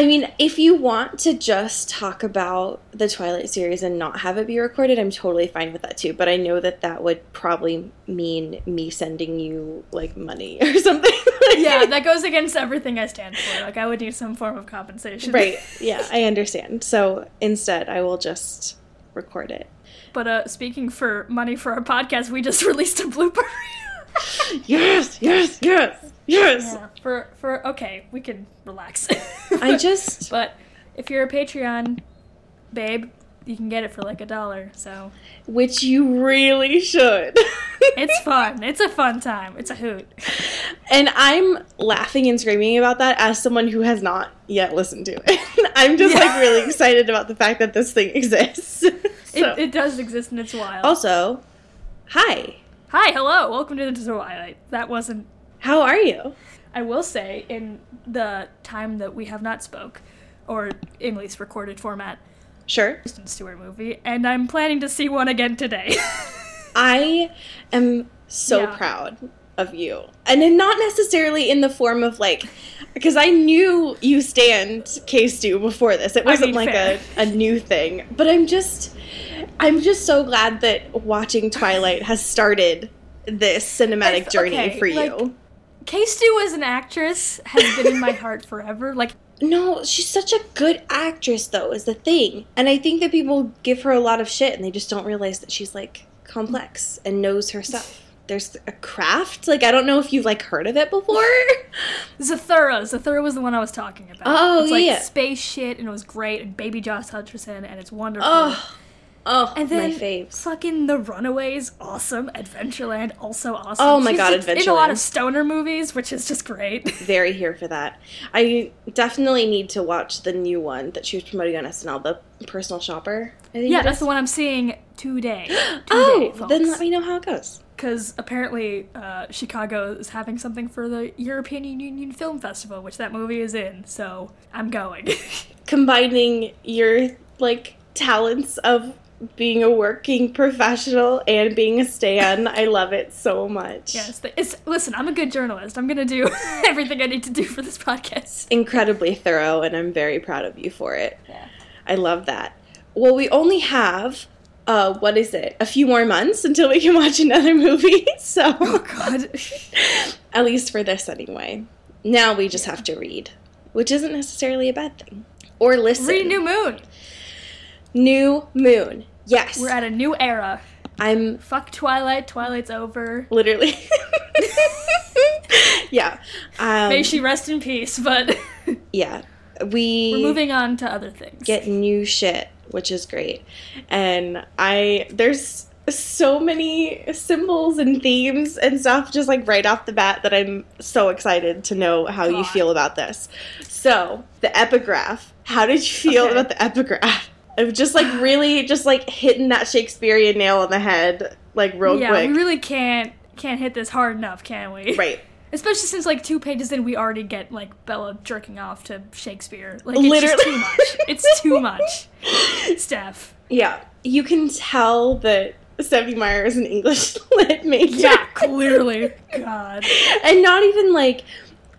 I mean, if you want to just talk about the Twilight series and not have it be recorded, I'm totally fine with that too. But I know that that would probably mean me sending you like money or something. yeah, that goes against everything I stand for. Like I would need some form of compensation. right. Yeah, I understand. So instead, I will just record it. But uh, speaking for money for our podcast, we just released a blooper. yes, yes, yes, yes. Yeah, for for okay, we can relax. I just but if you're a Patreon babe, you can get it for like a dollar. So which you really should. it's fun. It's a fun time. It's a hoot. And I'm laughing and screaming about that as someone who has not yet listened to it. I'm just Yeah. like really excited about the fact that this thing exists. So- It, it does exist and it's wild. also, hi. Hi, hello, welcome to the Twilight. That wasn't. How are you? I will say, in the time that we have not spoke, or in least recorded format, Sure. Kristen Stewart movie, and I'm planning to see one again today. I am so Yeah. proud of you. And then not necessarily in the form of like because I knew you stand K Stu before this. It wasn't mean, like fair. a, a new thing. But I'm just I'm just so glad that watching Twilight has started this cinematic journey okay, for like- you. Kay Stu as an actress has been in my heart forever. Like, No, she's such a good actress though, is the thing. And I think that people give her a lot of shit and they just don't realize that she's like complex and knows her stuff. There's a craft. Like I don't know if you've like heard of it before. Zathura. Zathura was the one I was talking about. Oh, it's like yeah. space shit, and it was great, and baby Josh Hutcherson, and it's wonderful. Oh, oh, and then my faves. fucking The Runaways, awesome. Adventureland, also awesome. Oh my She's God, Adventureland. In a lot of stoner movies, which is just great. Very here for that. I definitely need to watch the new one that she was promoting on SNL, the personal shopper. I think yeah, that's the one I'm seeing today. today Oh, then let me know how it goes. Because apparently uh, Chicago is having something for the European Union Film Festival, which that movie is in. So I'm going. Combining your like talents of being a working professional and being a stan, I love it so much. yes, it's listen. I'm a good journalist. I'm gonna do everything I need to do for this podcast. Incredibly thorough, and I'm very proud of you for it. Yeah. I love that. Well, we only have uh, what is it? A few more months until we can watch another movie. So, Oh God. at least for this anyway. Now we just have to read, which isn't necessarily a bad thing. Or listen. Read New Moon. New Moon. Yes. We're at a new era. I'm Fuck Twilight. Twilight's over. literally. yeah. Um, May she rest in peace. But yeah. We we're moving on to other things. get new shit, which is great. And I there's so many symbols and themes and stuff just like right off the bat that I'm so excited to know how you feel about this. So, the epigraph. How did you feel Okay. about the epigraph? Of just like really just like hitting that Shakespearean nail on the head like real yeah, quick. we really can't can't hit this hard enough, can we? right. Especially since like two pages in, we already get like Bella jerking off to Shakespeare. Like it's Literally. just too much. It's too much. Steph. Yeah. You can tell that Stephenie Meyer is an English lit major. Yeah, clearly. God. and not even like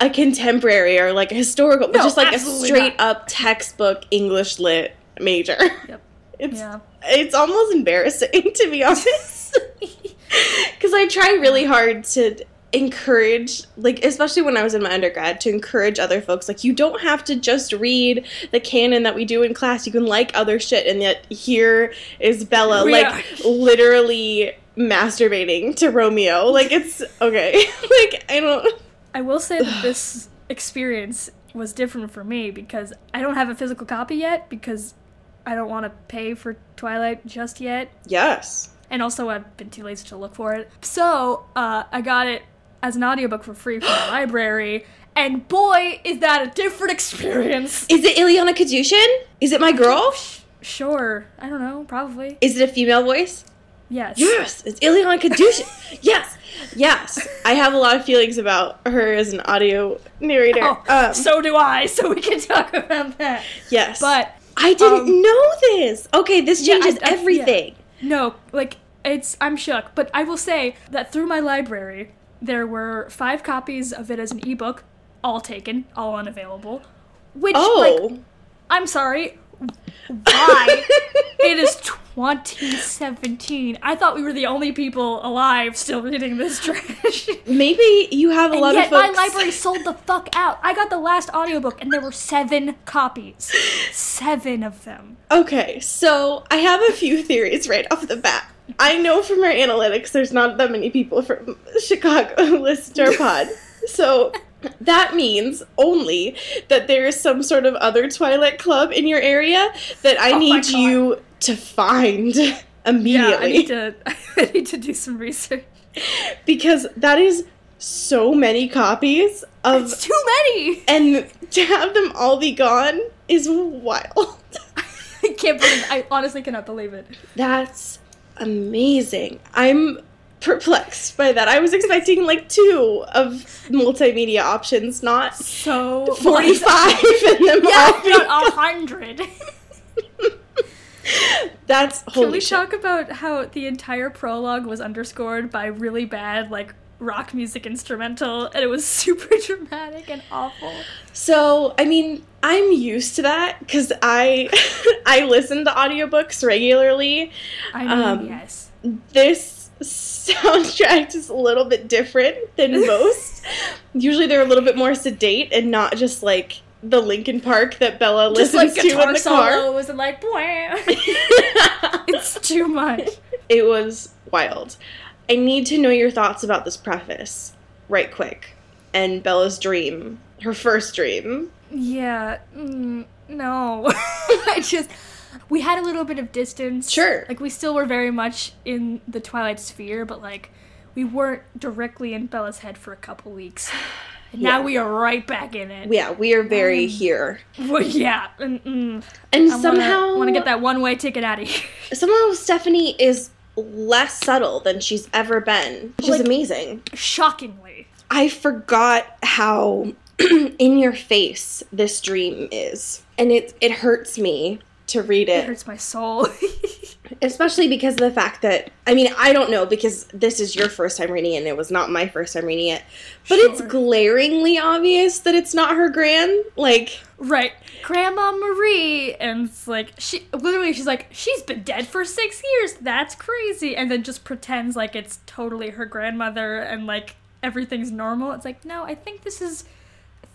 a contemporary or like a historical, but just like a straight not. up textbook English lit major. Yep. It's Yeah. it's almost embarrassing to be honest, because I try really hard to encourage like especially when i was in my undergrad to encourage other folks like you don't have to just read the canon that we do in class you can like other shit and yet here is bella We like are- literally masturbating to romeo like it's okay like i don't I will say that this experience was different for me because I don't have a physical copy yet because I don't want to pay for Twilight just yet. yes and also I've been too lazy to look for it. So uh, I got it as an audiobook for free from the library, and boy, is that a different experience. Is it Ilyana Kadushin? Is it my girl? Sure, I don't know, probably. Is it a female voice? Yes. Yes, it's Ilyana Kadushin. yes, yes. I have a lot of feelings about her as an audio narrator. Oh, um, so do I. So we can talk about that. yes, But I didn't um, know this. Okay, this Yeah, I- changes I- yeah. everything. no, like it's I'm shook. But I will say that through my library, there were five copies of it as an ebook, all taken, all unavailable. Which, like, Oh. I'm sorry. Why? it is 2017. I thought we were the only people alive still reading this trash. Maybe you have a and lot yet of folks. my library sold the fuck out. I got the last audiobook and there were seven copies. Seven of them. Okay, so I have a few theories right off the bat. I know from our analytics there's not that many people from Chicago listen to our pod. So that means only that there is some sort of other Twilight Club in your area that I Oh need you to find immediately. Yeah, I need to, I need to do some research. Because that is so many copies of. It's too many! And to have them all be gone is wild. I can't believe I honestly cannot believe it. That's amazing. I'm perplexed by that. I was expecting like two of multimedia options, not so 45 and then yeah, 100. That's holy. Can we talk about how the entire prologue was underscored by really bad like rock music instrumental, and it was super dramatic and awful. So I mean, I'm used to that because I I listen to audiobooks regularly. I mean, um, yes. This soundtrack is a little bit different than most. Usually they're a little bit more sedate and not just like the Linkin Park that Bella Just listens like to in the car. solos and like it's too much. it was wild. I need to know your thoughts about this preface, right quick. And Bella's dream, her first dream. Yeah, mm, no. I just we had a little bit of distance. Sure. Like we still were very much in the Twilight sphere, but like we weren't directly in Bella's head for a couple weeks. And now Yeah. we are right back in it. Yeah, we are very Um, here. Well, yeah. And, mm, And I somehow, want to get that one way ticket out of here. somehow Stephanie is less subtle than she's ever been, which Like- is amazing. Shockingly. I forgot how in your face this dream is, and it it hurts me to read It it, hurts my soul. especially because of the fact that I mean I don't know because this is your first time reading it, and it was not my first time reading it, but it's glaringly obvious that it's not her grand. Like right. Grandma Marie. And it's like, she literally, she's like, she's been dead for six years. That's crazy. And then just pretends like it's totally her grandmother and like everything's normal. It's like, no, I think this is.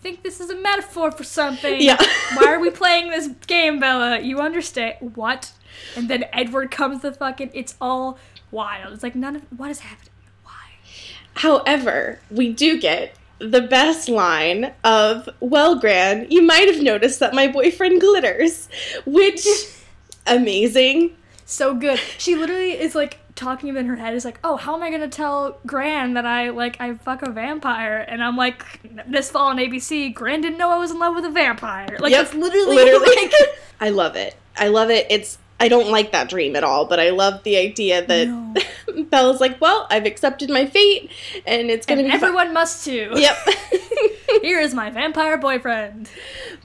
Think this is a metaphor for something. Yeah. Why are we playing this game, Bella? You understand what? And then Edward comes the fucking. It's all wild. It's like none of what is happening. Why? However, we do get the best line of, Well, Gran, you might have noticed that my boyfriend glitters, which, amazing. so good. She literally is like talking in her head is like, "Oh, how am I gonna tell Gran that I like I fuck a vampire?" And I'm like, "This fall on ABC, Gran didn't know I was in love with a vampire." Like Yep, that's literally, literally. like I love it. I love it. It's, I don't like that dream at all, but I love the idea that No. Bella's like, Well, I've accepted my fate, and it's gonna and be. fi-" everyone must too. Yep. Here is my vampire boyfriend.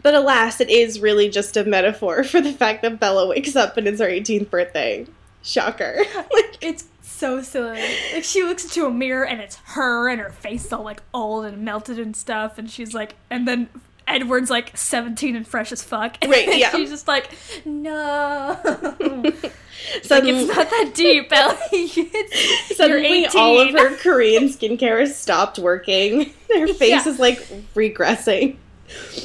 but alas, it is really just a metaphor for the fact that Bella wakes up and it's her 18th birthday. Shocker. Like, It's so silly. Like she looks into a mirror and it's her and her face all like old and melted and stuff and she's like and then Edward's like 17 and fresh as fuck. Right, And yeah. she's just like, no. like, suddenly, it's not that deep, Ellie. It's, you're suddenly all of her Korean skincare has stopped working. Her face Yeah. is like regressing.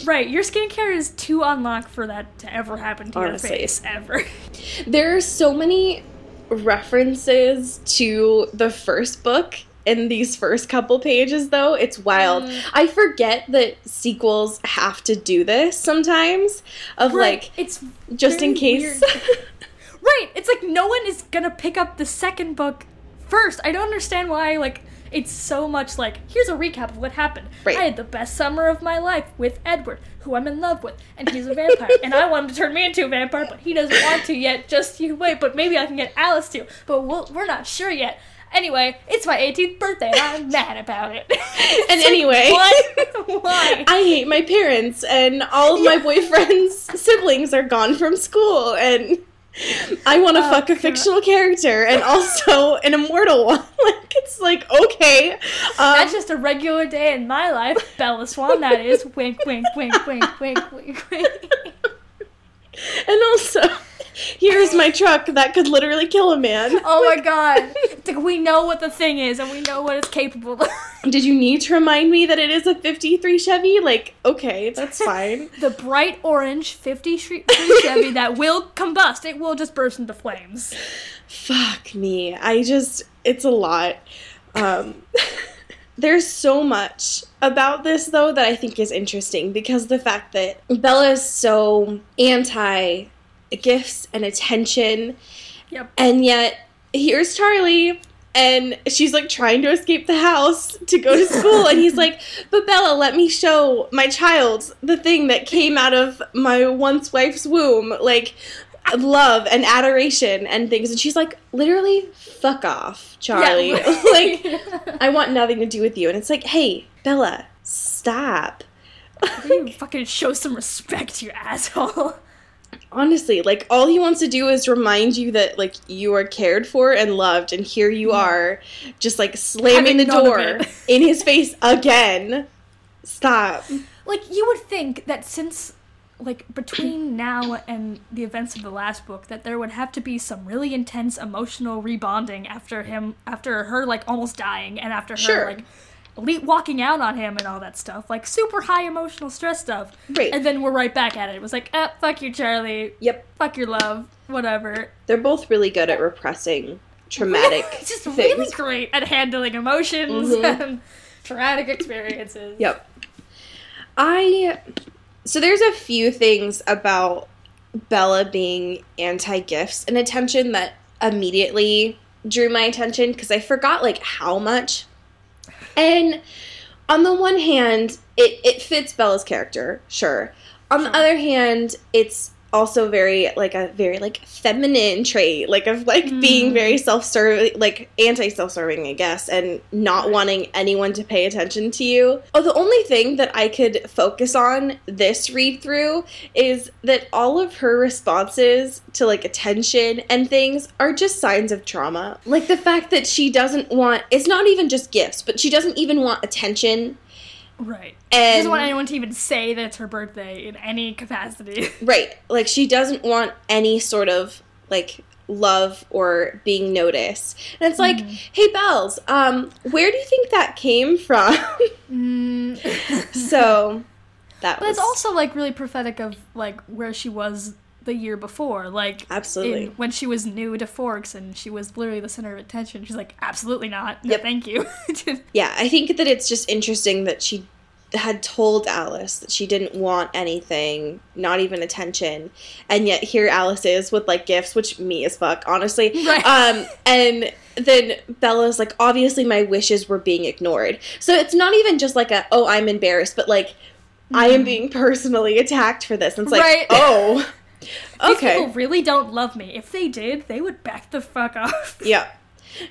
Right, your skincare is too unlocked for that to ever happen to Honestly. your face, ever. There are so many references to the first book in these first couple pages though it's wild Mm. i forget that sequels have to do this sometimes of like it's just in case. Right. It's like no one is gonna pick up the second book first. I don't understand why, like, it's so much like, here's a recap of what happened. Right. I had the best summer of my life with Edward, who I'm in love with, and he's a vampire. and I want him to turn me into a vampire, but he doesn't want to yet. Just you wait, but maybe I can get Alice to. But we'll, we're not sure yet. Anyway, it's my 18th birthday, and I'm mad about it. and anyway what? Why? i hate my parents and all of my boyfriend's siblings are gone from school and I want to Oh, fuck a God. fictional character and also an immortal one. like it's like okay. Um, That's just a regular day in my life. Bella Swan, that is. Wink, wink, wink, wink, wink, wink, wink. and also, here's my truck that could literally kill a man. Oh my god. We know what the thing is and we know what it's capable of. Did you need to remind me that it is a 53 Chevy? Like, okay, that's fine. the bright orange 53 Chevy that will combust. It will just burst into flames. Fuck me. I just, it's a lot. Um, there's so much about this, though, that I think is interesting because the fact that Bella is so anti gifts and attention, Yep. and yet here's Charlie. And she's like trying to escape the house to go to school. And he's like, But Bella, let me show my child the thing that came out of my once wife's womb. Like, love and adoration and things. And she's like, literally, fuck off, Charlie. Yeah. like, I want nothing to do with you. And it's like, hey, Bella, stop. you fucking show some respect, you asshole. Honestly, like, all he wants to do is remind you that, like, you are cared for and loved. And here you are, just like slamming Having the door in his face again. Stop. Like you would think that since like between now and the events of the last book that there would have to be some really intense emotional rebonding after him after her like almost dying and after her Sure. like le- walking out on him and all that stuff like super high emotional stress stuff Right. and then we're right back at it it was like ah fuck you charlie Yep. fuck your love whatever They're both really good at repressing traumatic just things. really great at handling emotions Mhm. and traumatic experiences Yep. I so there's a few things about Bella being anti gifts and attention that immediately drew my attention because I forgot like how much. And on the one hand, it, it fits Bella's character, sure. On the other hand, it's also very like a very like feminine trait, like of like being Mm. very self-serving, like anti-self-serving, I guess, and not wanting anyone to pay attention to you. Oh, the only thing that I could focus on this read through is that all of her responses to like attention and things are just signs of trauma. Like the fact that she doesn't want it's not even just gifts, but she doesn't even want attention. Right she doesn't want anyone to even say that it's her birthday in any capacity. Right. Like she doesn't want any sort of like love or being noticed. And it's like, hey Bells, um, where do you think that came from? Mm. so that but was it's also like really prophetic of like where she was the year before, like Absolutely. in- when she was new to Forks and she was literally the center of attention. She's like, absolutely not. No, Yep. thank you. Yeah, I think that it's just interesting that she had told Alice that she didn't want anything, not even attention, and yet here Alice is with like gifts, which me as fuck, honestly. Right. Um, and then Bella's like, obviously my wishes were being ignored. So it's not even just like a, oh, I'm embarrassed, but like, I am being personally attacked for this. And it's like, Right. oh, These okay. people really don't love me. If they did, they would back the fuck off. Yeah.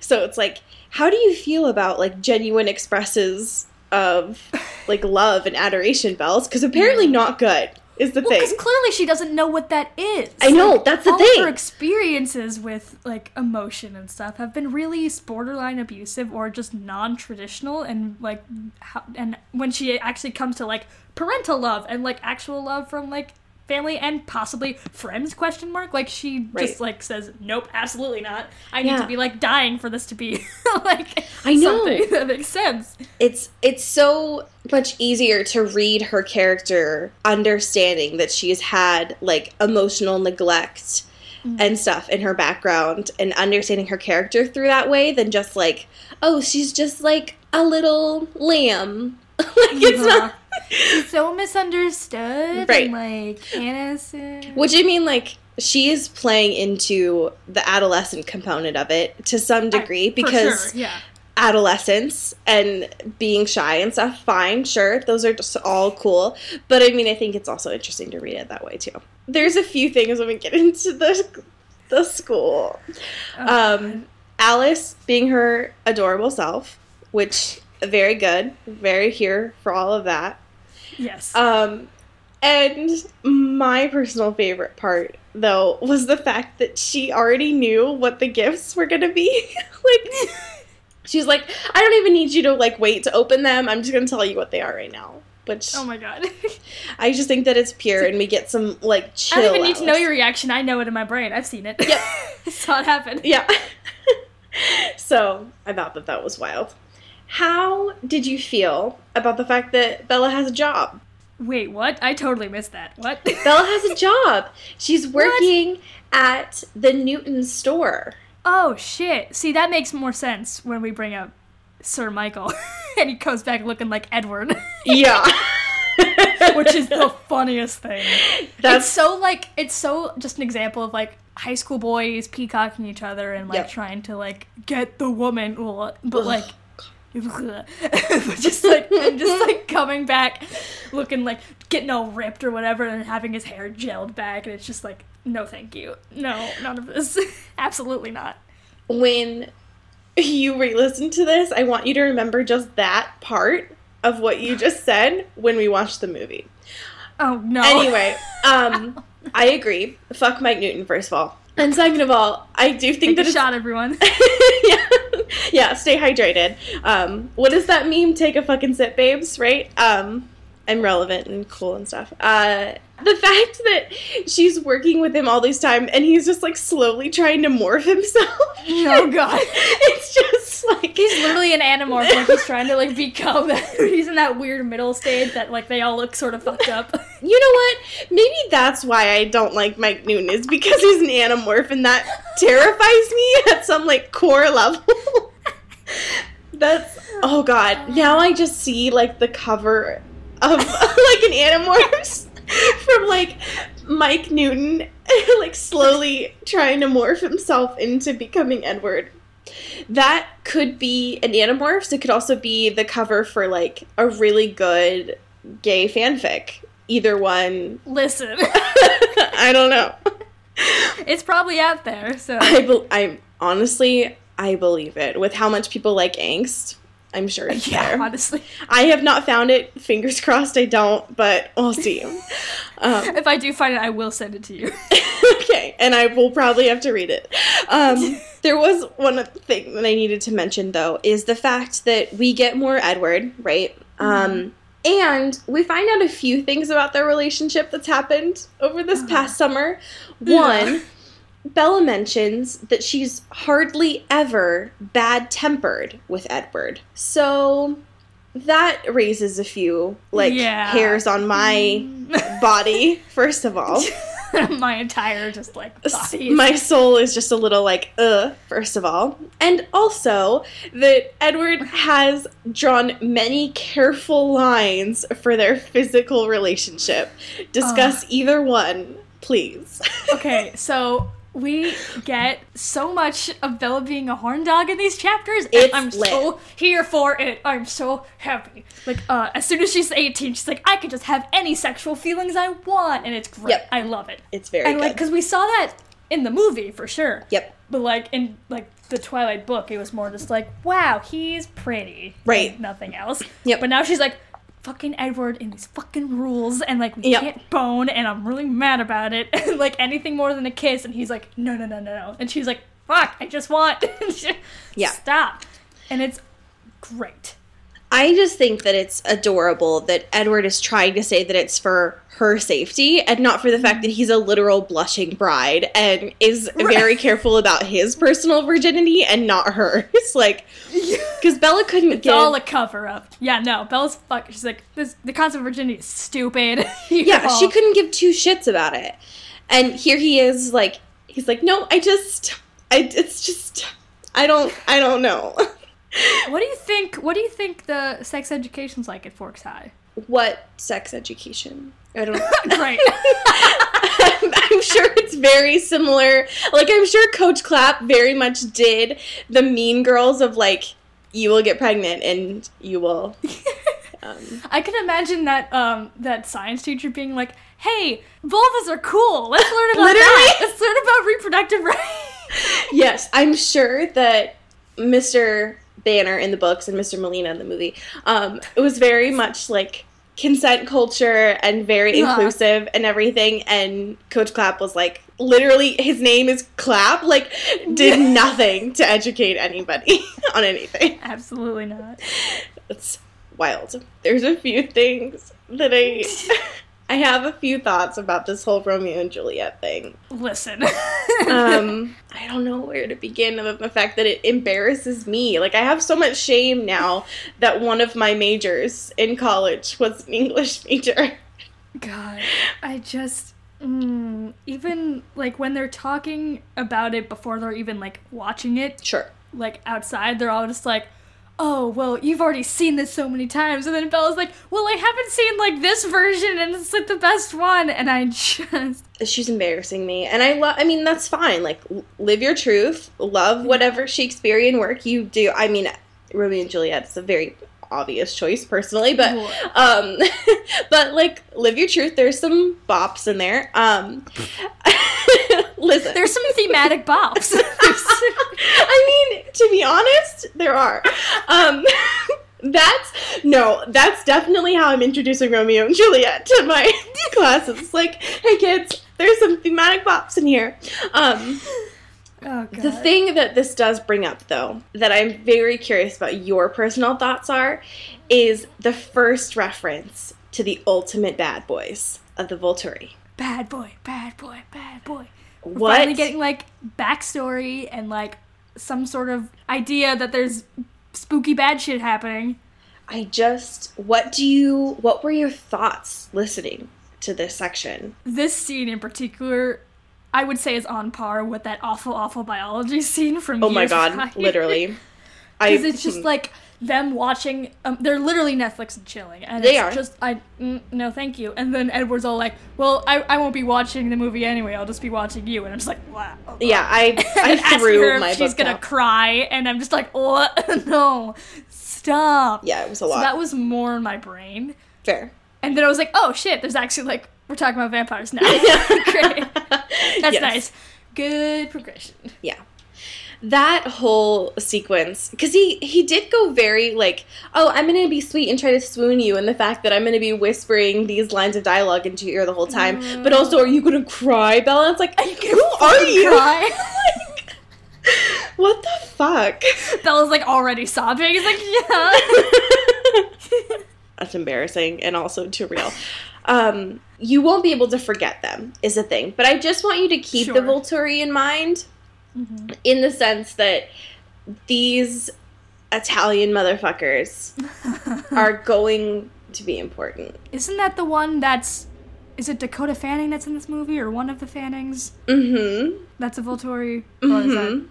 So it's like, how do you feel about like genuine expresses of like love and adoration bells? Because apparently not good is the Well, thing. because clearly she doesn't know what that is. I know, Like, that's the all thing. Of her experiences with like emotion and stuff have been really borderline abusive or just non-traditional, and like, how, and when she actually comes to like parental love and like actual love from like family and possibly friends question mark like she Right. just like says nope absolutely not i need Yeah. to be like dying for this to be like I know. something that makes sense it's it's so much easier to read her character understanding that she's had like emotional neglect mm. and stuff in her background and understanding her character through that way than just like oh she's just like a little lamb like it's not She's so misunderstood Right. and like innocent. Which i mean like she is playing into the adolescent component of it to some degree For because sure, yeah. adolescence and being shy and stuff fine sure those are just all cool. But i mean i think it's also interesting to read it that way too. There's a few things when we get into the the school. Oh, um alice being her adorable self which very good very here for all of that yes um And my personal favorite part, though, was the fact that she already knew what the gifts were gonna be. like, she's like, I don't even need you to like wait to open them. I'm just gonna tell you what they are right now. Which Oh my god. I just think that it's pure, and we get some like chill. I don't even need to know your reaction. I know it in my brain. I've seen it. Yep. Saw it happen. Yeah. so I thought that that was wild. How did you feel about the fact that Bella has a job? Wait, what? I totally missed that. What? Bella has a job. She's working at the Newton store. oh shit. See, that makes more sense when we bring up Sir Michael, and he comes back looking like Edward, Yeah. which is the funniest thing. That's it's so like it's so just an example of like high school boys peacocking each other and like Yep. trying to like get the woman, but like. just like and just like coming back looking like getting all ripped or whatever and having his hair gelled back and it's just like no thank you no none of this absolutely not when you re-listen to this, I want you to remember just that part of what you just said when we watched the movie. oh no Anyway, um, I agree. Fuck Mike Newton, first of all. And second of all, I do think take that a it's shot everyone yeah. yeah, stay hydrated. Um, does that meme? Take a fucking sip, babes, right? Um, I'm relevant and cool and stuff. Uh, the fact that she's working with him all this time and he's just like slowly trying to morph himself. Oh, God. it's just like he's literally an animorph like he's trying to like become he's in that weird middle stage that like they all look sort of fucked up You know what? Maybe that's why I don't like Mike Newton is because he's an Animorph and that terrifies me at some like core level. that's oh god. Now I just see like the cover of like an Animorphs from like Mike Newton like slowly trying to morph himself into becoming Edward. That could be an Animorphs. It could also be the cover for like a really good gay fanfic. Either one. listen I don't know. it's probably out there so I, be- I honestly, I believe it. With how much people like angst, I'm sure it's yeah there. honestly I have not found it. Fingers crossed, I don't, but we'll see. Um, if i do find it i will send it to you okay, and I will probably have to read it. Um, there was one thing that I needed to mention, though, is the fact that we get more Edward, right? Um, and we find out a few things about their relationship that's happened over this past summer. One. Bella mentions that she's hardly ever bad tempered with Edward. So that raises a few like Yeah. hairs on my body, first of all. my entire just like body My soul is just a little like, uh, first of all. And also that Edward has drawn many careful lines for their physical relationship. Discuss either one, please. okay so we get so much of Bella being a horn dog in these chapters, and It's I'm lit. so here for it. I'm so happy. Like, uh, as soon as she's 18, she's like, I can just have any sexual feelings I want, and it's great. Yep. I love it. It's very and like, good. because we saw that in the movie for sure. Yep. But like in like the Twilight book, it was more just like, wow, he's pretty, Right. nothing else. Yep. But now she's like, fucking Edward and these fucking rules, and like we Yep. can't bone, and I'm really mad about it. And like anything more than a kiss, and he's like, no, no, no, no, no, and she's like, fuck, I just want, Yeah. stop, and it's great. I just think that it's adorable that Edward is trying to say that it's for her safety and not for the fact that he's a literal blushing bride and is very careful about his personal virginity and not hers. Like, because Bella couldn't It's give. all a cover up. Yeah, no, Bella's fuck. She's like, this, the concept of virginity is stupid. Yeah, know? she couldn't give two shits about it. And here he is, like, he's like, no, I just, I, it's just, I don't, I don't know. What do you think? What do you think the sex education's like at Forks High? what sex education? I don't know. Great. I'm sure it's very similar. Like I'm sure Coach Clapp very much did the Mean Girls of like you will get pregnant and you will. Um, I can imagine that um that science teacher being like, "Hey, vulvas are cool. Let's learn about Literally? that. Let's learn about reproductive rights." yes, I'm sure that Mr. Banner in the books and Mr. Molina in the movie, um, it was very much like consent culture and very Yeah. inclusive and everything. And Coach Clapp was like, literally, his name is Clapp, like, did nothing to educate anybody on anything. Absolutely not. It's wild. There's a few things that I. I have a few thoughts about this whole Romeo and Juliet thing. Listen. Um, I don't know where to begin of the fact that it embarrasses me. Like I have so much shame now that one of my majors in college was an English major. God, I just mm, even like when they're talking about it before they're even like watching it, Sure. like outside, they're all just like, "Oh, well, you've already seen this so many times," and then Bella's like, "Well, I haven't seen like this version, and it's like the best one," and I just She's embarrassing me, and I love. I mean, that's fine. Like, live your truth. Love whatever Shakespearean work you do. I mean, Romeo and Juliet is a very obvious choice, personally, but um, but like, live your truth. There's some bops in there. Um, listen, there's some thematic bops. I mean, to be honest, there are. Um, that's no, that's definitely how I'm introducing Romeo and Juliet to my classes. Like, hey kids, there's some thematic bops in here. Um, oh the thing that this does bring up, though, that I'm very curious about your personal thoughts are, is the first reference to the ultimate bad boys of the Volturi. bad boy, bad boy, bad boy. What? Finally getting like backstory and like some sort of idea that there's spooky bad shit happening. I just, what do you, what were your thoughts listening to this section? This scene in particular, I would say is on par with that awful, awful biology scene from. Oh my god, prior. literally. I, Because it's just like them watching. Um, they're literally Netflix and chilling, and They it's are. just I mm, no, thank you. And then Edward's all like, "Well, I, I won't be watching the movie anyway. I'll just be watching you." And I'm just like, "Wow." yeah, I I threw her if she's gonna out. cry, and I'm just like, oh no, stop." Yeah, it was a So lot. that was more in my brain, Fair. and then I was like, "Oh shit!" There's actually like we're talking about vampires now. Great. That's Yes. nice. Good progression. Yeah. That whole sequence, because he he did go very like, oh, I'm gonna be sweet and try to swoon you, and the fact that I'm gonna be whispering these lines of dialogue into your ear the whole time, but also, are you gonna cry, Bella? It's like, who are you? Like, what the fuck? Bella's like already sobbing. He's like, yeah. That's embarrassing and also too real. Um, you won't be able to forget them, is the thing. But I just want you to keep the Volturi in mind in the sense that these Italian motherfuckers are going to be important. Isn't that the one that's? Is it Dakota Fanning that's in this movie, or one of the Fannings? Mm-hmm. That's a Volturi. Or is that? Mhm.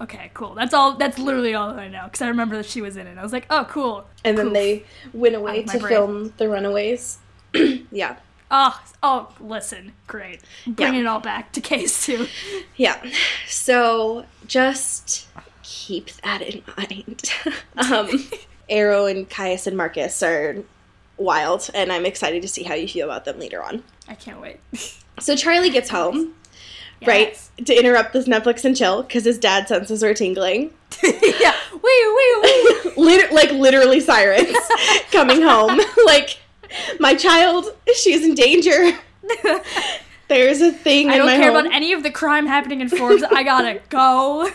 Okay, cool. That's all. That's literally all that I know because I remember that she was in it. I was like, oh, cool. And then they went away Out of my to brain. film The Runaways. yeah. Oh, oh, listen, great. Bring Yeah. it all back to K Stu. Yeah. So just keep that in mind. um, Aro and Caius and Marcus are wild, and I'm excited to see how you feel about them later on. I can't wait. So Charlie gets home, right, to interrupt this Netflix and chill because his dad's senses are tingling. yeah. Wait, wait, wait. Liter- like literally sirens coming home. like my child, she's in danger. There's a thing I don't care home. about any of the crime happening in Forks. I gotta go.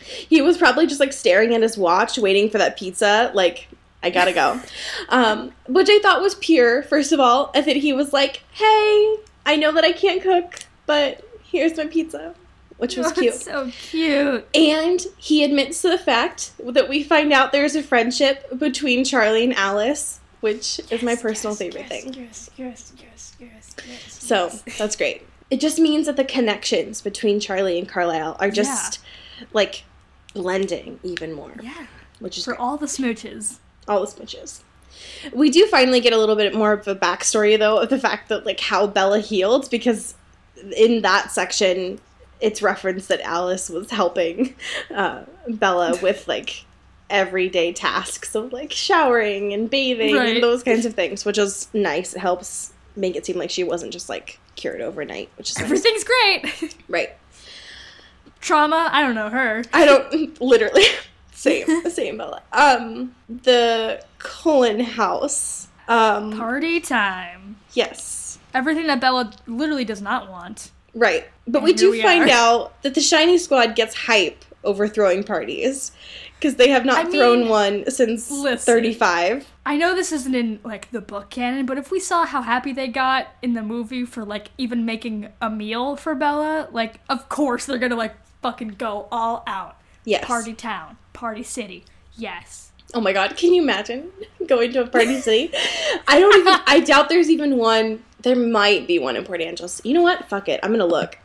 he was probably just like staring at his watch, waiting for that pizza. Like, I gotta go. um, which I thought was pure, first of all. And then he was like, hey, I know that I can't cook, but here's my pizza, which was Oh, cute. so cute. And he admits to the fact that we find out there's a friendship between Charlie and Alice, which is my personal Yes, favorite yes, thing. Yes, yes, yes, yes, yes. So yes. that's great. It just means that the connections between Charlie and Carlisle are just like blending even more, yeah, which is for great. all the smooches. all the smooches. We do finally get a little bit more of a backstory though of the fact that like how Bella healed because in that section it's referenced that Alice was helping uh, Bella with like everyday tasks of like showering and bathing Right. and those kinds of things, which is nice. It helps make it seem like she wasn't just like cured overnight, which is nice. Everything's great. right. Trauma. I don't know her. I don't literally same same Bella. Um, the Cullen house Um, Party time. yes. Everything that Bella literally does not want. Right. But And we do find are. out that the Shiny Squad gets hype over throwing parties because they have not I thrown mean, one since listen. 35. I know this isn't in like the book canon, but if we saw how happy they got in the movie for like even making a meal for Bella, like of course they're gonna like fucking go all out. Yes. Party town, party city. Yes. Oh my god, can you imagine going to a party city? I don't even, I doubt there's even one. There might be one in Port Angeles. You know what? Fuck it. I'm gonna look.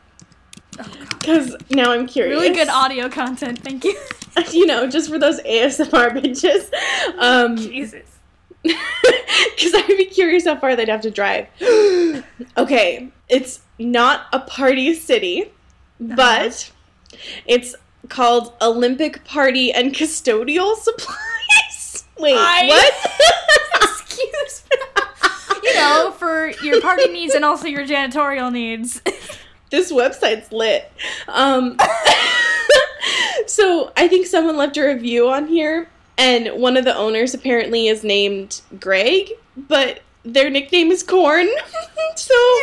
Because now I'm curious. Really good audio content, thank you. you know, just for those ASMR bitches. Um, Jesus. Because I'd be curious how far they'd have to drive. okay, it's not a party city, but it's called Olympic Party and Custodial Supplies. Wait, I- what? Excuse me. you know, for your party needs and also your janitorial needs. This website's lit. Um, so I think someone left a review on here, and one of the owners apparently is named Greg, but their nickname is Corn. so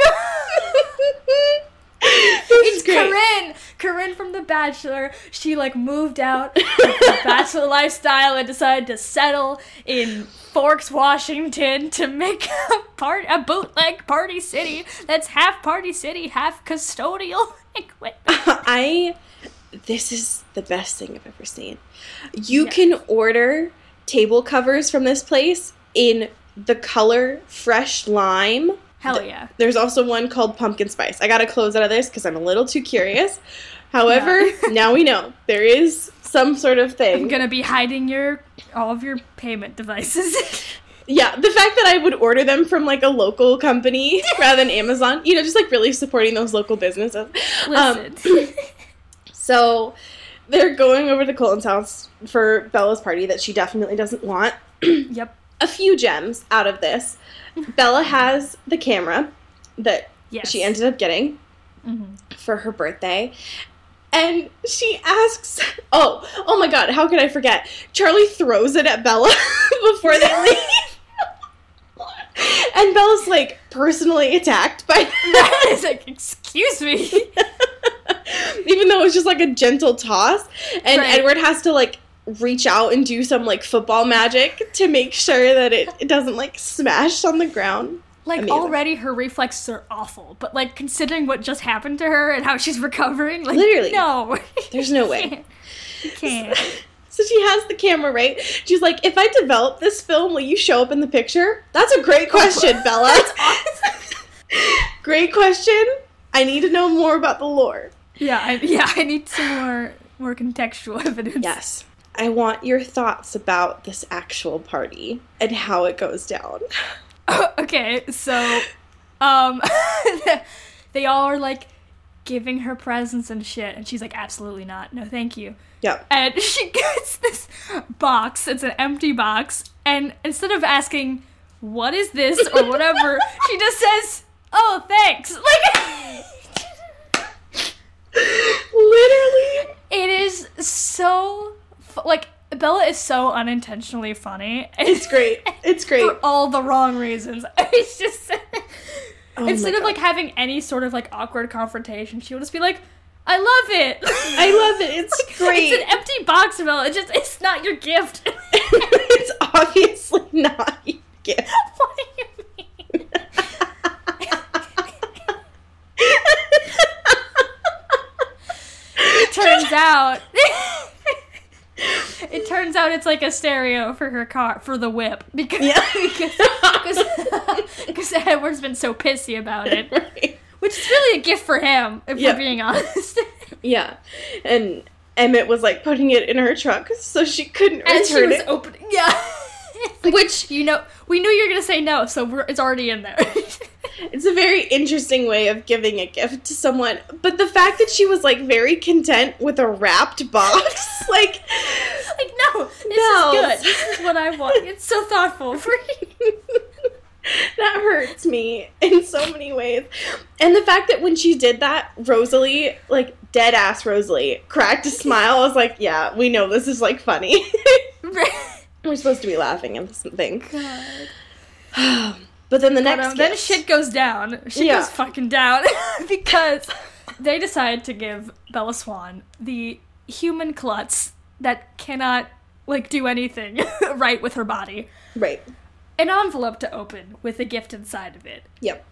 It's. Corinne. Corinne from The Bachelor. She like moved out of the bachelor lifestyle and decided to settle in Forks, Washington, to make a part a bootleg party city that's half party city, half custodial equipment. I this is the best thing I've ever seen. You Yes. can order table covers from this place in the color fresh lime. Hell yeah. There's also one called pumpkin spice. I gotta close out of this because I'm a little too curious. However, now we know there is some sort of thing. I'm gonna be hiding your all of your payment devices. Yeah, the fact that I would order them from like a local company rather than Amazon, you know, just like really supporting those local businesses. Um, So they're going over to Cullen's house for Bella's party that she definitely doesn't want. yep. A few gems out of this. Bella has the camera that Yes. she ended up getting Mhm. for her birthday. And she asks, oh, oh my god, how could I forget? Charlie throws it at Bella before they leave. and Bella's like personally attacked by that. it's like, excuse me. even though it was just like a gentle toss and Right. edward has to like reach out and do some like football magic to make sure that it, it doesn't like smash on the ground Like Amazing. already her reflexes are awful, but like considering what just happened to her and how she's recovering, like Literally. no. there's no way You can't. so she has the camera right she's like if i develop this film will you show up in the picture that's a great question bella great question i need to know more about the lore Yeah, I, yeah, I need some more more contextual evidence. yes i want your thoughts about this actual party and how it goes down okay, so um they all are like giving her presents and shit and she's like absolutely not. No, thank you. yeah And she gets this box. It's an empty box and instead of asking what is this or whatever, she just says, "Oh, thanks." Like literally it is so like Bella is so unintentionally funny. it's great it's great for all the wrong reasons. It's just Oh instead of God. like having any sort of like awkward confrontation, she'll just be like, "I love it. I love it. It's great. It's an empty box, Bella. It's just it's not your gift." it's obviously not your gift. what do you mean? turns out it turns out it's like a stereo for her car for the whip because Yeah. because because Edward's been so pissy about it, Right. which is really a gift for him if Yeah. we're being honest. Yeah. And Emmett was like putting it in her truck so she couldn't As she return was it. opening, yeah. Which you know, we knew you were gonna say no, so we're, it's already in there. it's a very interesting way of giving a gift to someone. But the fact that she was like very content with a wrapped box, like like no, this No. is good. This is what I want. It's so thoughtful for you. that hurts me in so many ways. And the fact that when she did that, Rosalie, like dead ass Rosalie, cracked a smile. I was like, yeah, we know this is like funny. We're supposed to be laughing at this thing. God. but then the But, next um, then shit goes down. Shit Yeah. goes fucking down because they decide to give Bella Swan the human klutz that cannot like do anything right with her body. right. An envelope to open with a gift inside of it. Yep.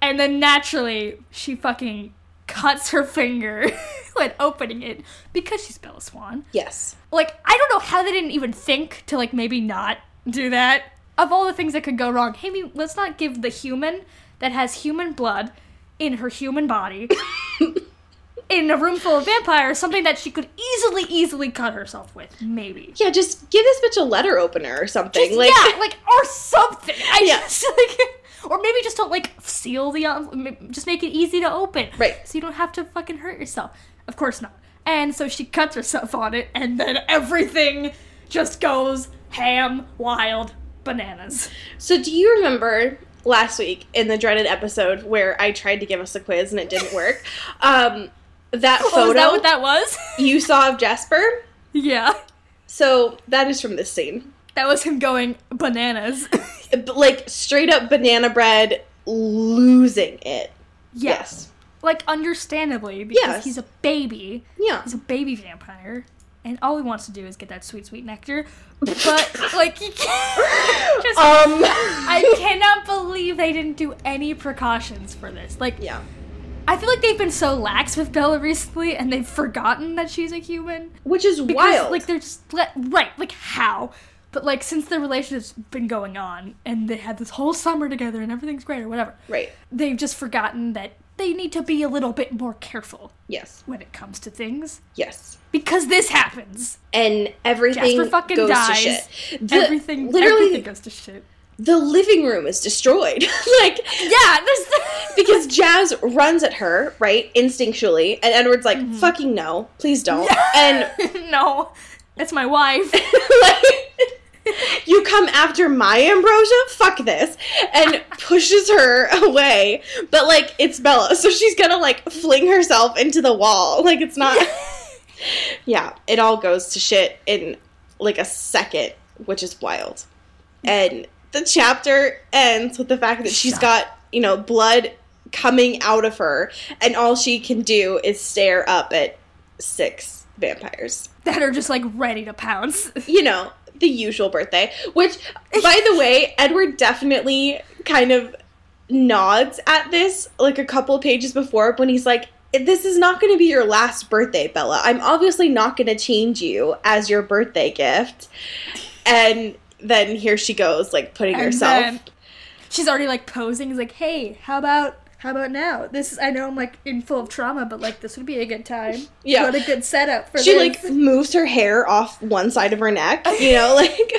And then naturally she fucking cuts her finger when opening it because she's Bella Swan. Yes. Like I don't know how they didn't even think to like maybe not do that. Of all the things that could go wrong, hey, let's not give the human that has human blood in her human body in a room full of vampires something that she could easily, easily cut herself with. Maybe. Yeah, just give this bitch a letter opener or something. Just- like yeah, like or something. I Yeah. just like, or maybe just don't like seal the en- just make it easy to open, Right. So you don't have to fucking hurt yourself. Of course not. And so she cuts herself on it, and then everything just goes ham, wild, bananas. So do you remember last week in the dreaded episode where I tried to give us a quiz and it didn't work? Um that Oh, photo is that what that was? you saw of Jasper? yeah, So that is from this scene. that was him going bananas. Like straight up banana bread losing it. Yes. like understandably because Yes. he's a baby. Yeah. He's a baby vampire, and all he wants to do is get that sweet, sweet nectar. But like, he can't. Just, Um I cannot believe they didn't do any precautions for this. Like, Yeah. I feel like they've been so lax with Bella recently, and they've forgotten that she's a human. Which is Because, wild. Like, they're just let, right. Like, how? But like, since their relationship's been going on, and they had this whole summer together, and everything's great or whatever, right. they've just forgotten that they need to be a little bit more careful Yes. when it comes to things Yes. because this happens. And everything Jasper fucking goes dies. to shit. The- everything, literally everything goes to shit. the living room is destroyed. like Yeah, because Jazz runs at her, right, instinctually, and Edward's like, Mm-hmm. "Fucking no, please don't." And no, that's my wife. like, you come after my ambrosia? Fuck this. And pushes her away. But like it's Bella, so she's gonna like fling herself into the wall. Like it's not Yeah, it all goes to shit in like a second, which is wild. And the chapter ends with the fact that she's got, you know, blood coming out of her, and all she can do is stare up at six vampires that are just like ready to pounce. you know, the usual birthday. Which, by the way, Edward definitely kind of nods at this like a couple pages before when he's like, This is not going to be your last birthday, Bella. I'm obviously not going to change you as your birthday gift. And then here she goes, like putting And herself. she's already like posing. He's like, "Hey, how about how about now? This is I know I'm like in full of trauma, but like this would be a good time. Yeah. what a good setup for she this." like moves her hair off one side of her neck, you know, like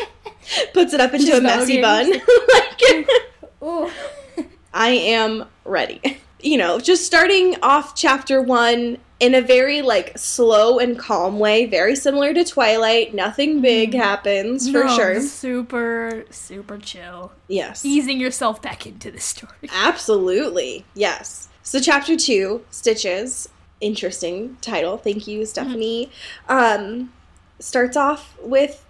puts it up into She's a messy bun. like, Ooh. I am ready. You know, just starting off chapter one in a very like slow and calm way, very similar to Twilight. Nothing big happens for No, sure. Super, super chill. Yes. Easing yourself back into the story. Absolutely. Yes. So chapter two, Stitches. Interesting title. Thank you, Stephenie. Um starts off with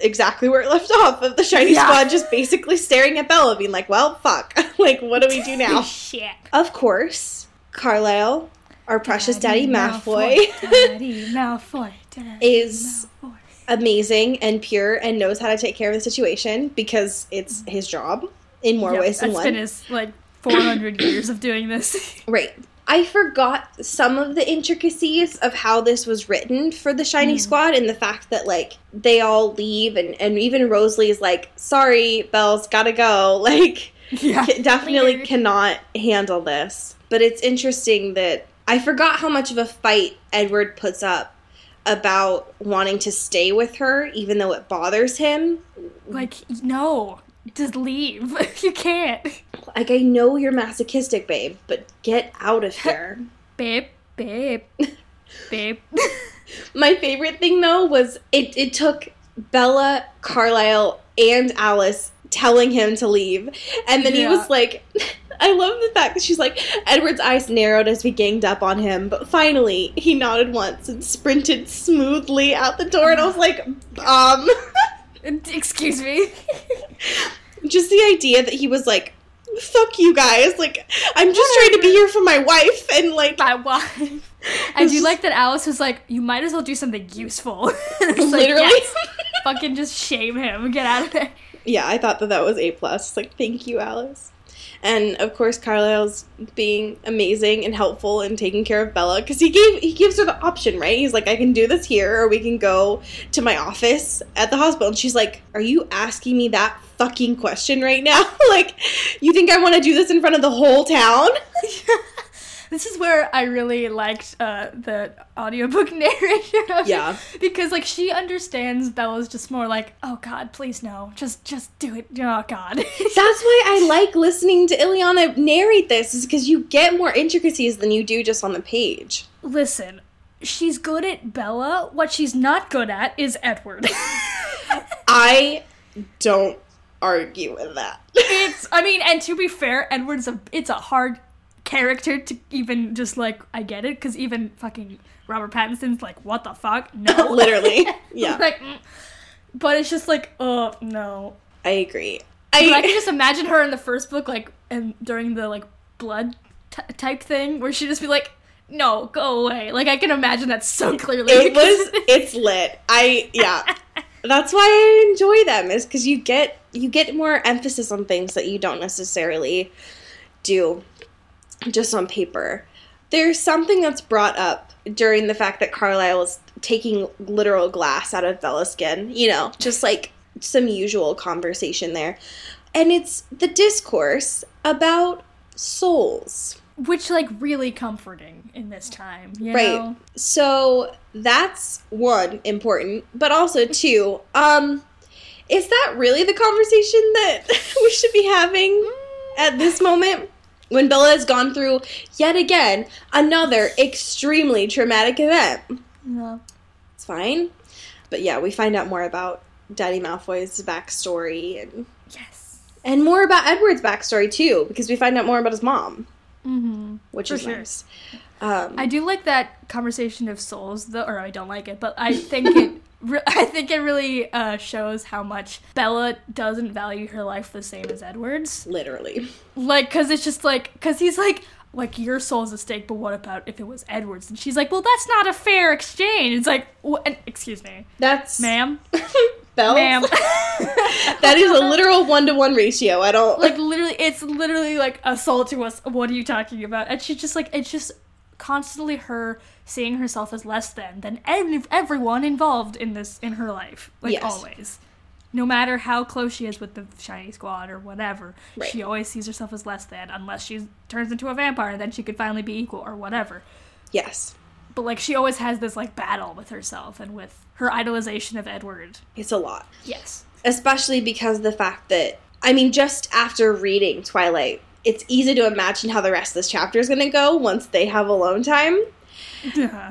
exactly where it left off of the shiny Yeah. squad just basically staring at Bella being like, Well, fuck. like what do we do now? Shit. Of course, Carlisle, our precious Daddy, Malfoy, Daddy Malfoy. Daddy is Malfoy. amazing and pure and knows how to take care of the situation because it's mm-hmm. his job in more Yep, ways than that's one. been his like 400 years of doing this. Right. I forgot some of the intricacies of how this was written for the Shiny mm. Squad and the fact that like they all leave and, and even Rosalie is like, sorry, Belle's gotta go. Like yeah. definitely cannot handle this. But it's interesting that I forgot how much of a fight Edward puts up about wanting to stay with her, even though it bothers him. Like, no. Just leave. you can't. Like, I know you're masochistic, babe, but get out of here. Babe, babe, babe. My favorite thing, though, was it, it took Bella, Carlisle, and Alice telling him to leave. And then he was like, I love the fact that she's like, Edward's eyes narrowed as we ganged up on him, but finally he nodded once and sprinted smoothly out the door. And I was like, um, Excuse me. just the idea that he was like, "Fuck you guys!" Like, I'm just trying to be here for my wife, and like, My wife. I do like that Alice was like, you might as well do something useful. It's like, Literally. yes, fucking just shame him. Get out of there. yeah, I thought that that was a plus. Like, thank you, Alice. And of course, Carlisle's being amazing and helpful and taking care of Bella because he gave he gives her the option, right? He's like, I can do this here, or we can go to my office at the hospital. And she's like, Are you asking me that fucking question right now? like, you think I want to do this in front of the whole town? This is where I really liked uh, the audiobook narrator. Of Yeah. Because like she understands Bella's just more like, oh God, please no, just just do it. Oh God. That's why I like listening to Ilyana narrate this, is because you get more intricacies than you do just on the page. Listen, she's good at Bella. What she's not good at is Edward. I don't argue with that. it's I mean, and to be fair, Edward's a it's a hard character to even just like I get it because even fucking Robert Pattinson's like, what the fuck? No, Literally. Yeah. like, mm. but it's just like, oh no. I agree. But I can just imagine her in the first book, like, and during the like blood t- type thing, where she just be like, "No, go away." Like, I can imagine that so clearly. it was it's lit. I yeah. That's why I enjoy them is because you get you get more emphasis on things that you don't necessarily do just on paper. There's something that's brought up during the fact that Carlisle is taking literal glass out of Bella's skin, you know, just like some usual conversation there. And it's the discourse about souls. which like really comforting in this time, you Right. know? So that's one important, but also two, um is that really the conversation that we should be having at this moment when Bella has gone through yet again another extremely traumatic event? No. It's fine. But yeah, we find out more about Daddy Malfoy's backstory and Yes. and more about Edward's backstory too, because we find out more about his mom, Mm-hmm. which For is sure. nice. Um, I do like that conversation of souls, though, or I don't like it, but I think it. Re- I think it really uh, shows how much Bella doesn't value her life the same as Edward's. literally. Like, cause it's just like, cause he's like, like your soul's at stake, but what about if it was Edward's? And she's like, well, that's not a fair exchange. It's like, and, excuse me, That's ma'am, ma'am. that is a literal one to one ratio. I don't like literally, it's literally like a soul to us. What are you talking about? And she's just like, it's just constantly her seeing herself as less than than ev- everyone involved in this in her life, like Yes. always. No matter how close she is with the shiny squad or whatever, Right. she always sees herself as less than, unless she turns into a vampire, and then she could finally be equal or whatever. Yes, But like she always has this like battle with herself and with her idolization of Edward. it's a lot, Yes. especially because of the fact that I mean, just after reading Twilight, it's easy to imagine how the rest of this chapter is going to go once they have alone time.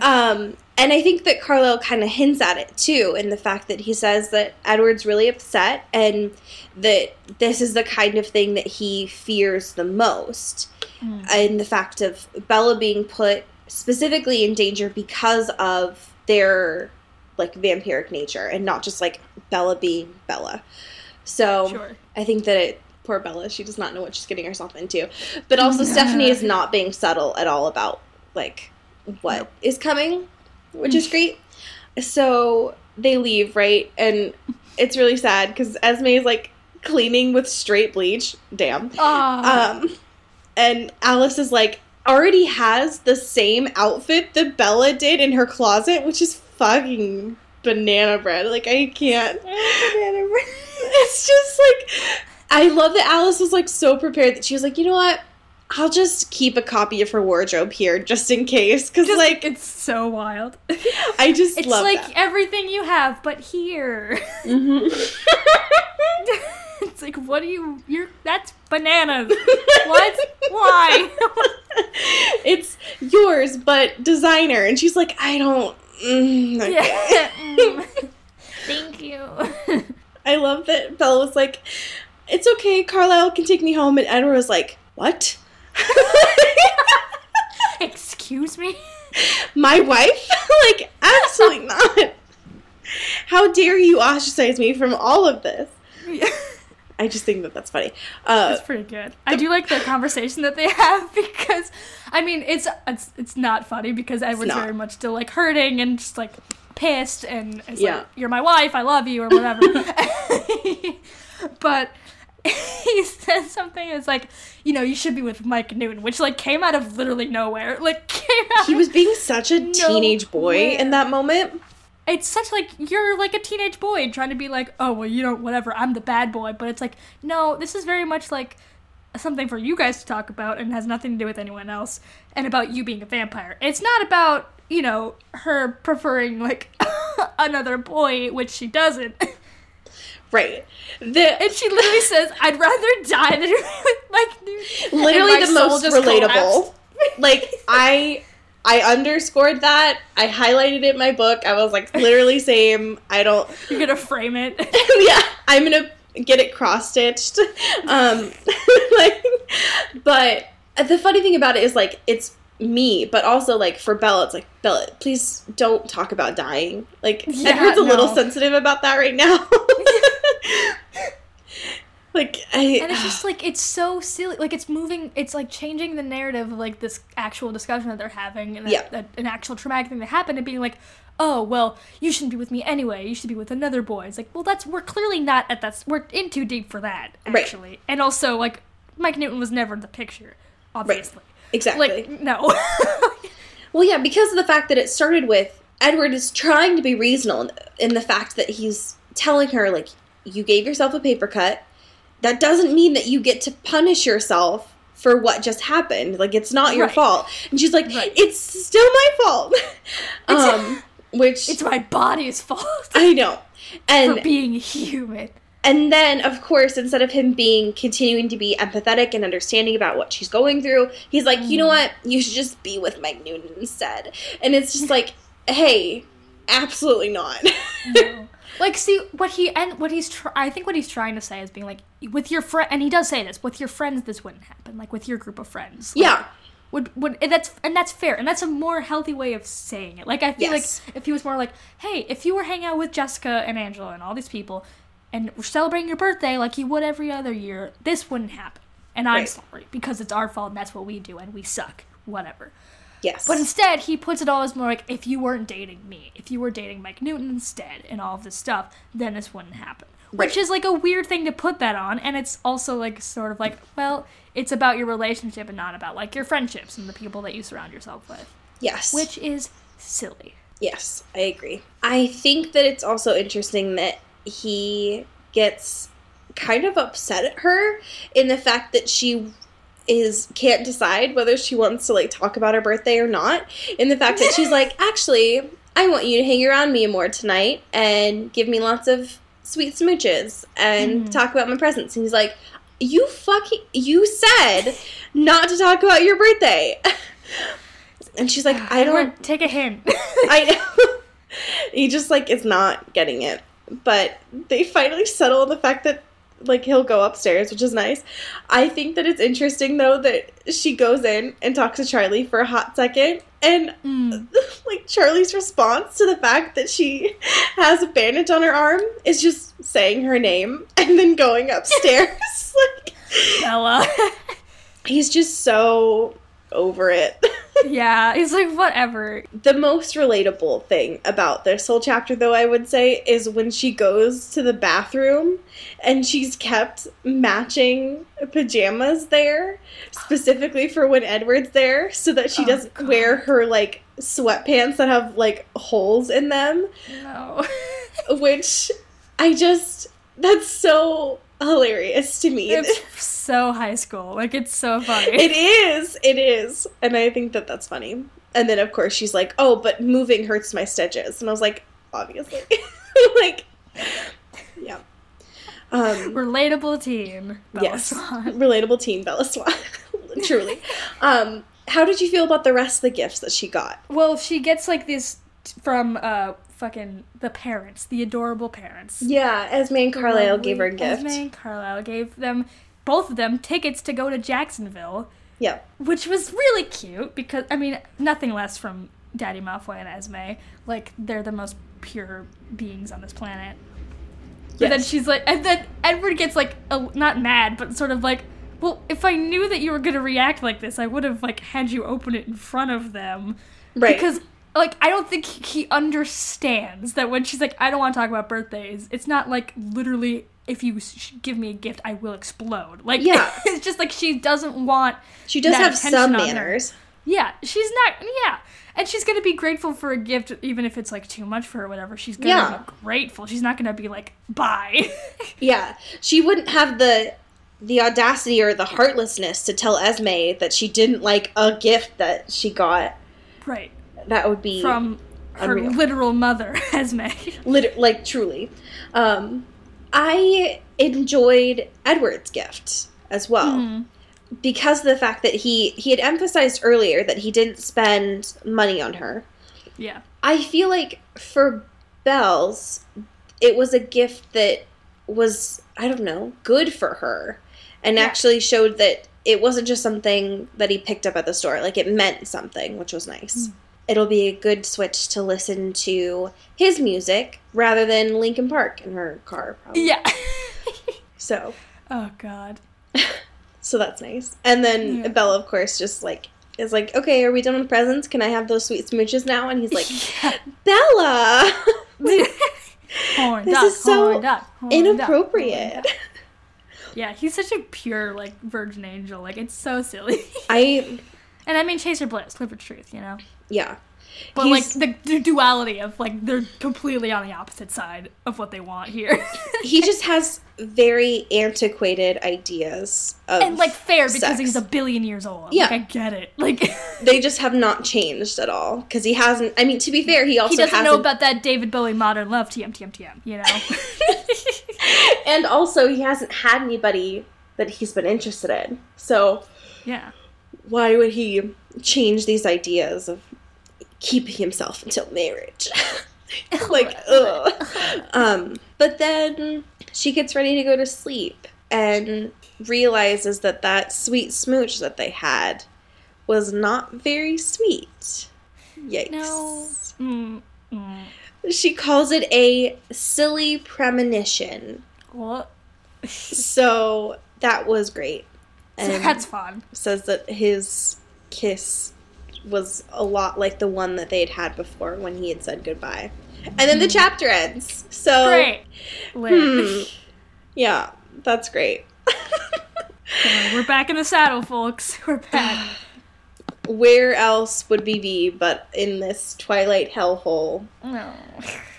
Um, and I think that Carlo kind of hints at it too, in the fact that he says that Edward's really upset and that this is the kind of thing that he fears the most. And the fact of Bella being put specifically in danger because of their like vampiric nature and not just like Bella being Bella. So Sure. I think that it poor Bella, she does not know what she's getting herself into. But also Stephenie is not being subtle at all about like what is coming, which is great. So they leave, right? And it's really sad because Esme is like cleaning with straight bleach. Damn. Ah. Um, and Alice is like already has the same outfit that Bella did in her closet, which is fucking banana bread. Like I can't. banana bread. It's just like I love that Alice was like so prepared that she was like, you know what? I'll just keep a copy of her wardrobe here just in case, because like it's so wild. I just It's like that. everything you have, but here. Mhm. it's like, what do you? You're that's bananas. what? Why? it's yours, but designer. And she's like, I don't. Mm, okay. yeah. Mm. Thank you. I love that Bella was like, "It's okay, Carlisle can take me home," and Edward was like, "What? Excuse me. My wife? like, absolutely not! How dare you ostracize me from all of this?" I just think that that's funny. Uh, It's pretty good. I do like the conversation that they have because, I mean, it's it's it's not funny because Edward's very much still like hurting and just like pissed and it's Yeah. like you're my wife, I love you or whatever. but he says something it's like you know you should be with Mike Newton, which like came out of literally nowhere. Like came out. he was being such a teenage boy in that moment. it's such like you're like a teenage boy trying to be like oh well you don't whatever i'm the bad boy but it's like no this is very much like something for you guys to talk about and has nothing to do with anyone else and about you being a vampire it's not about you know her preferring like another boy which she doesn't Right. The and she literally says i'd rather die than like." literally the most relatable. collapsed. like I I underscored that. I highlighted it in my book. I was like literally same. I don't you're gonna frame it yeah, I'm gonna get it cross stitched. Um, like, but the funny thing about it is like it's me, but also like for Bella, it's like Bella, please don't talk about dying. Like Yeah, Edward's a little sensitive about that right now. like I, and it's just like it's so silly like it's moving it's like changing the narrative of like this actual discussion that they're having and Yeah. that, an actual traumatic thing that happened and being like oh well you shouldn't be with me anyway you should be with another boy it's like well that's we're clearly not at that we're in too deep for that Right. actually and also like mike newton was never in the picture obviously exactly. like no Well, yeah, because of the fact that it started with Edward is trying to be reasonable in- the fact that he's telling her, like, you gave yourself a paper cut. That doesn't mean that you get to punish yourself for what just happened. Like, it's not your Right. fault. And she's like, Right. it's still my fault. um, which it's my body's fault I know. for And being human and then, of course, instead of him being continuing to be empathetic and understanding about what she's going through, he's like, you know mm. what? You should just be with Mike Newton instead. And it's just like, hey, absolutely not. No. Like, see what he and what he's. Tr- I think what he's trying to say is being like, with your friend, and he does say this. With your friends, this wouldn't happen. Like with your group of friends. Like, yeah, Would would and that's and that's fair, and that's a more healthy way of saying it. Like I feel Yes. like if he was more like, hey, if you were hanging out with Jessica and Angela and all these people, and we're celebrating your birthday like you would every other year, this wouldn't happen. And I'm Right. sorry because it's our fault and that's what we do and we suck. Whatever. yes. But instead, he puts it all as more like if you weren't dating me, if you were dating Mike Newton instead, and all of this stuff, then this wouldn't happen. Which is like a weird thing to put that on, and it's also like sort of like, well, it's about your relationship and not about like your friendships and the people that you surround yourself with, yes. which is silly. Yes, I agree. I think that it's also interesting that he gets kind of upset at her in the fact that she is can't decide whether she wants to like talk about her birthday or not. In the fact that she's like, actually, I want you to hang around me more tonight and give me lots of sweet smooches and mm-hmm. talk about my presents. And he's like, you fucking, you said not to talk about your birthday. And she's like, I don't take a hint. I know. he just like is not getting it. But they finally settle on the fact that like he'll go upstairs, which is nice. I think that it's interesting though that she goes in and talks to Charlie for a hot second and Mm. like Charlie's response to the fact that she has a bandage on her arm is just saying her name and then going upstairs. like Bella. he's just so over it. Yeah, he's like whatever. The most relatable thing about this whole chapter, though, I would say, is when she goes to the bathroom and she's kept matching pajamas there, specifically for when Edward's there, so that she Oh, doesn't God. wear her like sweatpants that have like holes in them, No. which I just that's so hilarious to me. it's so high school. Like it's so funny. It is. It is. And I think that that's funny. And then, of course, she's like, oh, but moving hurts my stitches. And I was like, obviously. like, yeah. Um, Relatable teen. Bella yes. Swan. Relatable teen Bella Swan. Truly. Um, how did you feel about the rest of the gifts that she got? Well, she gets like this t- from uh fucking the parents, the adorable parents. Yeah, Esme and Carlisle gave her a gift. Esme and Carlisle gave them both of them tickets to go to Jacksonville, Yeah. which was really cute because I mean nothing less from Daddy Malfoy and Esme. Like they're the most pure beings on this planet. But then she's like, and then Edward gets like, a, not mad, but sort of like, well, if I knew that you were gonna react like this, I would have like had you open it in front of them. Right. Because like I don't think he understands that when she's like, I don't want to talk about birthdays. It's not like literally. If you give me a gift, I will explode. Like, Yeah. it's just like she doesn't want She does have some manners. yeah, she's not. Yeah, and she's gonna be grateful for a gift, even if it's like too much for her. or Whatever. She's gonna Yeah. be grateful. She's not gonna be like, bye. Yeah, she wouldn't have the the audacity or the heartlessness to tell Esme that she didn't like a gift that she got. right That would be from her Unreal. literal mother, Esme. lit- like truly. Um, I enjoyed Edward's gift as well Mhm. because of the fact that he he had emphasized earlier that he didn't spend money on her. Yeah. I feel like for Belle's, it was a gift that was, I don't know, good for her and Yeah. actually showed that it wasn't just something that he picked up at the store. Like it meant something, which was nice. Mm. It'll be a good switch to listen to his music rather than Linkin Park in her car. Probably. Yeah. So, oh God. so that's nice. And then Yeah. Bella, of course, just like is like, okay, are we done with presents? Can I have those sweet smooches now? And he's like, Yeah. Bella. horn This duck, is so horn duck, horn duck, inappropriate. duck. Yeah, he's such a pure like virgin angel. Like it's so silly. I and I mean Chaser Bliss, live for truth, you know. Yeah. But He's- like the, the duality of like they're completely on the opposite side of what they want here. he just has very antiquated ideas of and like fair because sex. he's a billion years old. Yeah. Like I get it. Like they just have not changed at all because he hasn't. I mean, to be fair, he also he doesn't know about that David Bowie modern love TM TM TM, you know. and also, he hasn't had anybody that he's been interested in. So yeah. why would he change these ideas of keeping himself until marriage? like, ugh. Um, but then she gets ready to go to sleep and realizes that that sweet smooch that they had was not very sweet. Yikes. No. Mm, mm. She calls it a silly premonition. What? So that was great. And That's fun. says that his kiss was a lot like the one that they had had before when he had said goodbye. And then the chapter ends. So Great. Hmm. Yeah, that's great. We're back in the saddle, folks. We're back. Where else would we be but in this Twilight hellhole? No.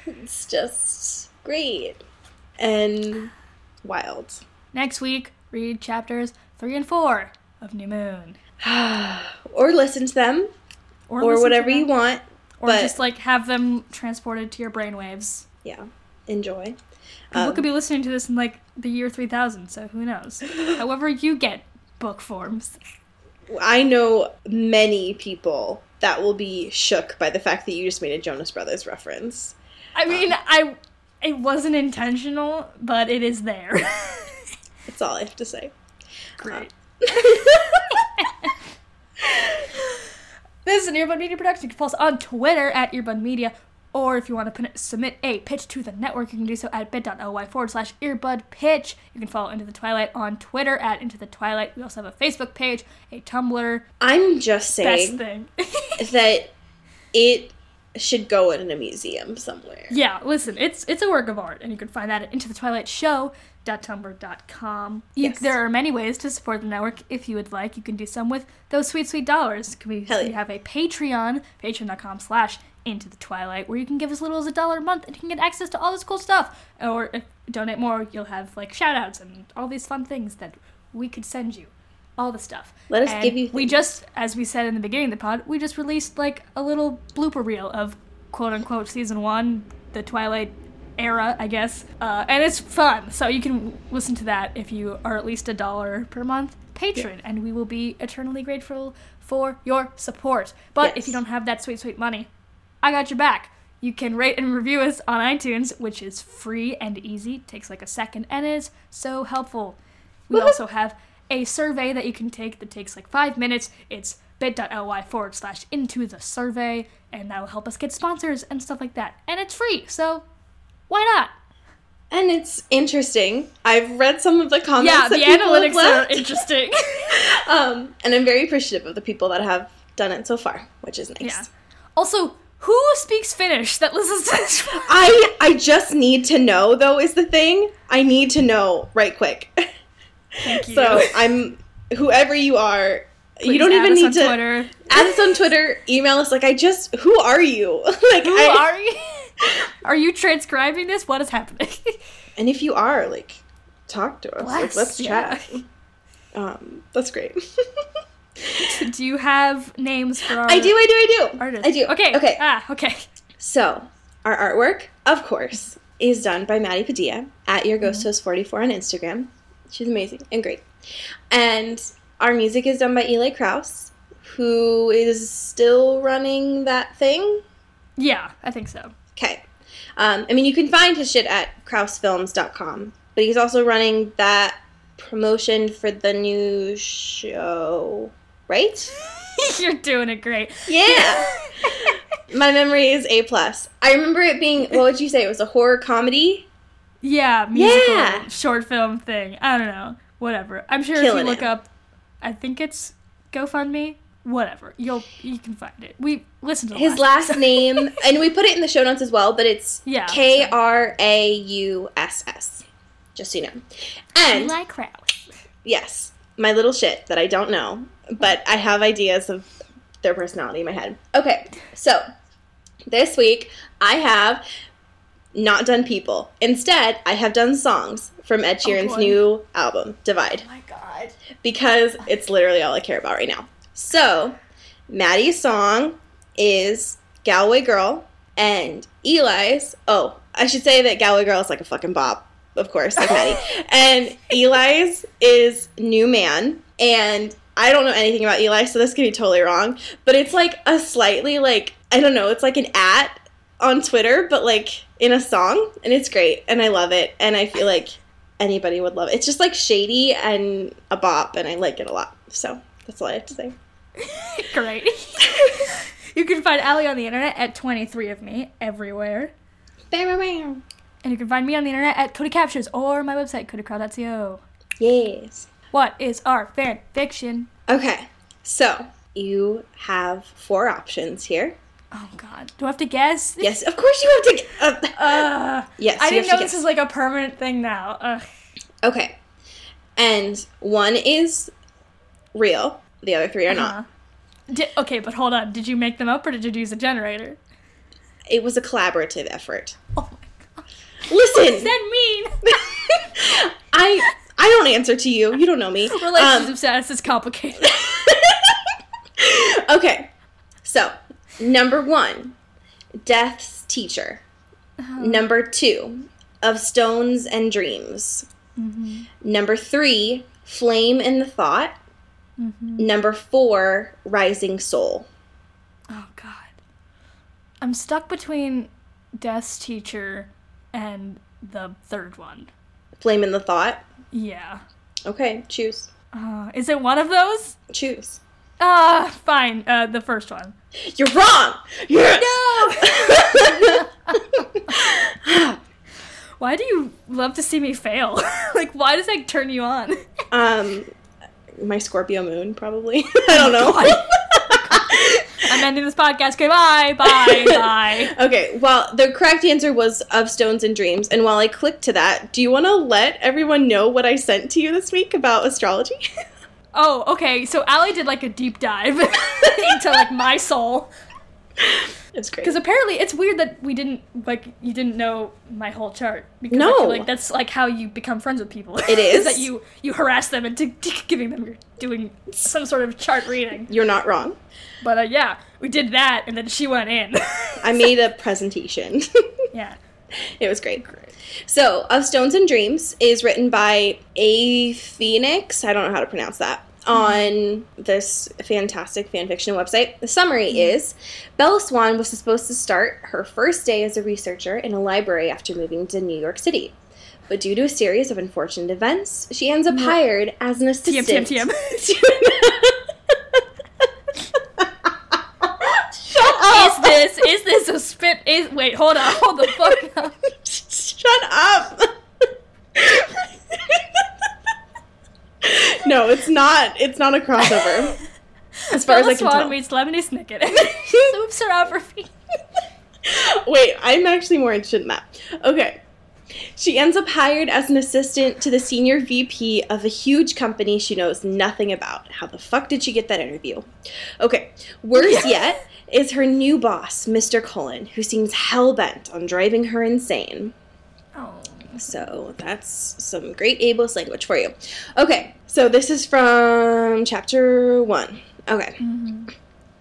It's just great and wild. Next week, read chapters three and four of New Moon, or listen to them, or, to whatever you want. or but- just like have them transported to your brainwaves. Yeah, enjoy. People Um, could be listening to this in like the year 3000, so who knows? However, you get book forms. I know many people that will be shook by the fact that you just made a Jonas Brothers reference. I mean, I it wasn't intentional, but it is there. That's all I have to say. Great. This is an Earbud Media production. You can follow us on Twitter at Earbud Media, or if you want to put, submit a pitch to the network, you can do so at bit.ly forward slash earbud pitch. You can follow Into the Twilight on Twitter at Into the Twilight. We also have a Facebook page, a Tumblr. I'm just Best saying thing. that it should go in a museum somewhere. yeah, listen, it's it's a work of art, and you can find that at Into the Twilight Show. Tumblr.com. You, Yes. There are many ways to support the network if you would like. You can do some with those sweet, sweet dollars. We, Hell we have a Patreon, patreon.com slash into the twilight, where you can give as little as a dollar a month and you can get access to all this cool stuff. Or if you donate more, you'll have like shout outs and all these fun things that we could send you. All the stuff. Let us And give you We just, as we said in the beginning of the pod, we just released like a little blooper reel of quote unquote season one, the Twilight era, I guess. Uh, and it's fun. So you can listen to that if you are at least a dollar per month patron, and we will be eternally grateful for your support. But if you don't have that sweet, sweet money, I got your back. You can rate and review us on iTunes, which is free and easy, takes like a second, and is so helpful. We Woohoo. also have a survey that you can take that takes like five minutes. It's bit.ly forward slash into the survey, and that will help us get sponsors and stuff like that. And it's free, so why not? and it's interesting. I've read some of the comments. yeah, the analytics are interesting. um, and I'm very appreciative of the people that have done it so far, which is nice. yeah. Also, who speaks Finnish that listens to this? I I just need to know though is the thing. I need to know right quick. Thank you. so I'm whoever you are. you don't even need on to Twitter. add us on Twitter. Email us. Like I just who are you? like Who I, are you? Are you transcribing this? What is happening? And if you are, like, talk to us. Like, let's yeah. chat. Um, that's great. do you have names for our I do. I do. I do. artists? I do. Okay. Okay. Ah, okay. So, our artwork, of course, is done by Maddie Padilla at Your Ghost Host 44 on Instagram. She's amazing and great. And our music is done by Eli Krauss, who is still running that thing. Yeah, I think so. Okay. Um, I mean, you can find his shit at kraussfilms.com, but he's also running that promotion for the new show, right? You're doing it great. Yeah. My memory is A plus. I remember it being what would you say? It was a horror comedy. Yeah, musical Yeah. short film thing. I don't know. Whatever. I'm sure if you look it. up, I think it's GoFundMe. Whatever. You'll you can find it. We listen to the His last name, and we put it in the show notes as well, but it's Yeah, K R A U S S. Just so you know. And Eli Krauss. yes, my little shit that I don't know, but I have ideas of their personality in my head. Okay, so this week I have not done people. Instead, I have done songs from Ed oh, Sheeran's boy. new album, Divide. Oh my god. because it's literally all I care about right now. So, Maddie's song is Galway Girl, and Eli's, oh, I should say that Galway Girl is like a fucking bop, of course, like Maddie. and Eli's is New Man, and I don't know anything about Eli, so this could be totally wrong, but it's like a slightly like, I don't know, it's like an at on Twitter, but like in a song, and it's great, and I love it, and I feel like anybody would love it. It's just like shady and a bop, and I like it a lot. So that's all I have to say. Great. you can find Allie on the internet at 23 of me everywhere. Bam, bam. And you can find me on the internet at Cody Captures or my website, codycrowd.co. Yes. What is our fan fiction? Okay, so you have four options here. Oh god. Do I have to guess? Yes, of course you have to. Uh, Uh, yes, I didn't know this guess. is like a permanent thing now. Ugh. Okay, and one is real. The other three are not. Uh-huh. Di- okay, but hold on. Did you make them up or did you use a generator? It was a collaborative effort. Oh my god. What does Listen, that mean? I I don't answer to you. You don't know me. Relationship Um, status is complicated. okay, so number one, Death's teacher. Number two, Of Stones and Dreams. Number three, Flame in the Thought. Number four, Rising Soul. Oh god. I'm stuck between Death's teacher and the third one. Flame in the Thought. Yeah. Okay, choose. Uh, is it one of those? Choose. Ah, fine. Uh, the first one. You're wrong! Yes! Why do you love to see me fail? like, why does that turn you on? um, my Scorpio moon, probably. I oh don't know. I'm ending this podcast. Okay, bye, bye, bye. Okay, well, the correct answer was of Stones and Dreams. And while I clicked to that, do you want to let everyone know what I sent to you this week about astrology? Oh, okay. So Allie did like a deep dive into like my soul it's great. because apparently it's weird that we didn't like you didn't know my whole chart. Because I No. feel like that's like how you become friends with people. It is. that you you harass them into giving them your doing some sort of chart reading. You're not wrong. But uh, yeah, we did that, and then she went in. I made a presentation. yeah. it was great. great. So, Of Stones and Dreams is written by A Phoenix. I don't know how to pronounce that. On this fantastic fanfiction website. The summary mm-hmm. is Bella Swan was supposed to start her first day as a researcher in a library after moving to New York City. But due to a series of unfortunate events, she ends up mm-hmm. hired as an assistant. TM. TM Shut up! Is this is this a spit? Is wait, hold on, hold the fuck up. Shut up! no, it's not. It's not a crossover. As far as I can Swan tell. meets Lemony Snicket. and she swoops her out for feet. Wait, I'm actually more interested in that. Okay. She ends up hired as an assistant to the senior VP of a huge company she knows nothing about. How the fuck did she get that interview? Okay, worse yet is her new boss, Mr. Cullen, who seems hell bent on driving her insane. So that's some great ableist language for you. Okay, so this is from chapter one. Okay. Mm-hmm.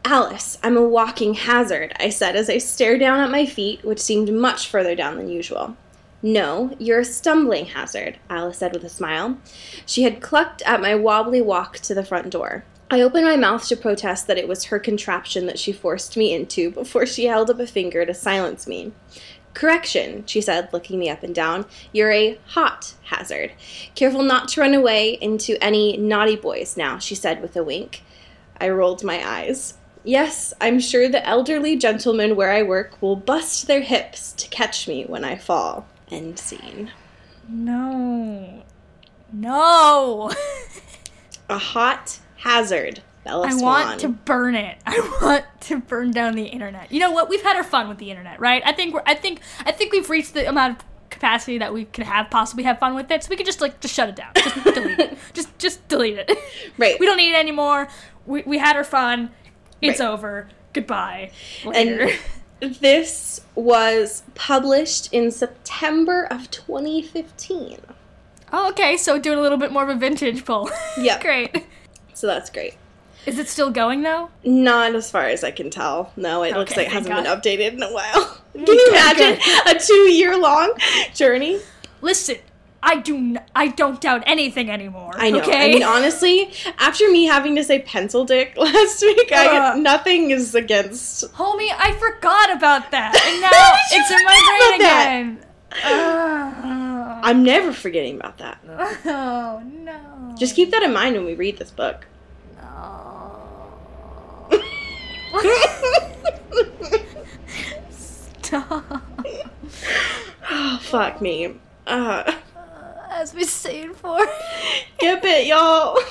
Alice, I'm a walking hazard, I said as I stared down at my feet, which seemed much further down than usual. No, you're a stumbling hazard, Alice said with a smile. She had clucked at my wobbly walk to the front door. I opened my mouth to protest that it was her contraption that she forced me into before she held up a finger to silence me. Correction, she said, looking me up and down. You're a hot hazard. Careful not to run away into any naughty boys now, she said with a wink. I rolled my eyes. Yes, I'm sure the elderly gentlemen where I work will bust their hips to catch me when I fall. End scene. No. No. A hot hazard. Bella I Swan. want to burn it. I want to burn down the internet. You know what? We've had our fun with the internet, right? I think we're. I think. I think we've reached the amount of capacity that we could have possibly have fun with it. So we could just like just shut it down. Just delete it. Just just delete it. Right. We don't need it anymore. We we had our fun. It's Right. over. Goodbye. Later. And this was published in September of 2015. oh, okay. So doing a little bit more of a vintage pull. Yeah. Great. So that's great. Is it still going though? Not as far as I can tell. No, it looks like it hasn't thank been updated in a while. Can you imagine a two year long journey? Listen, I do. N- I don't doubt anything anymore. I know. Okay. I mean, honestly, after me having to say pencil dick last week, I Uh. nothing is against. Homie, I forgot about that, and now it's in my brain again. Uh, I'm never forgetting about that. oh no! Just keep that in mind when we read this book. Stop. oh, fuck me. Uh, As we say it for. get bit, y'all.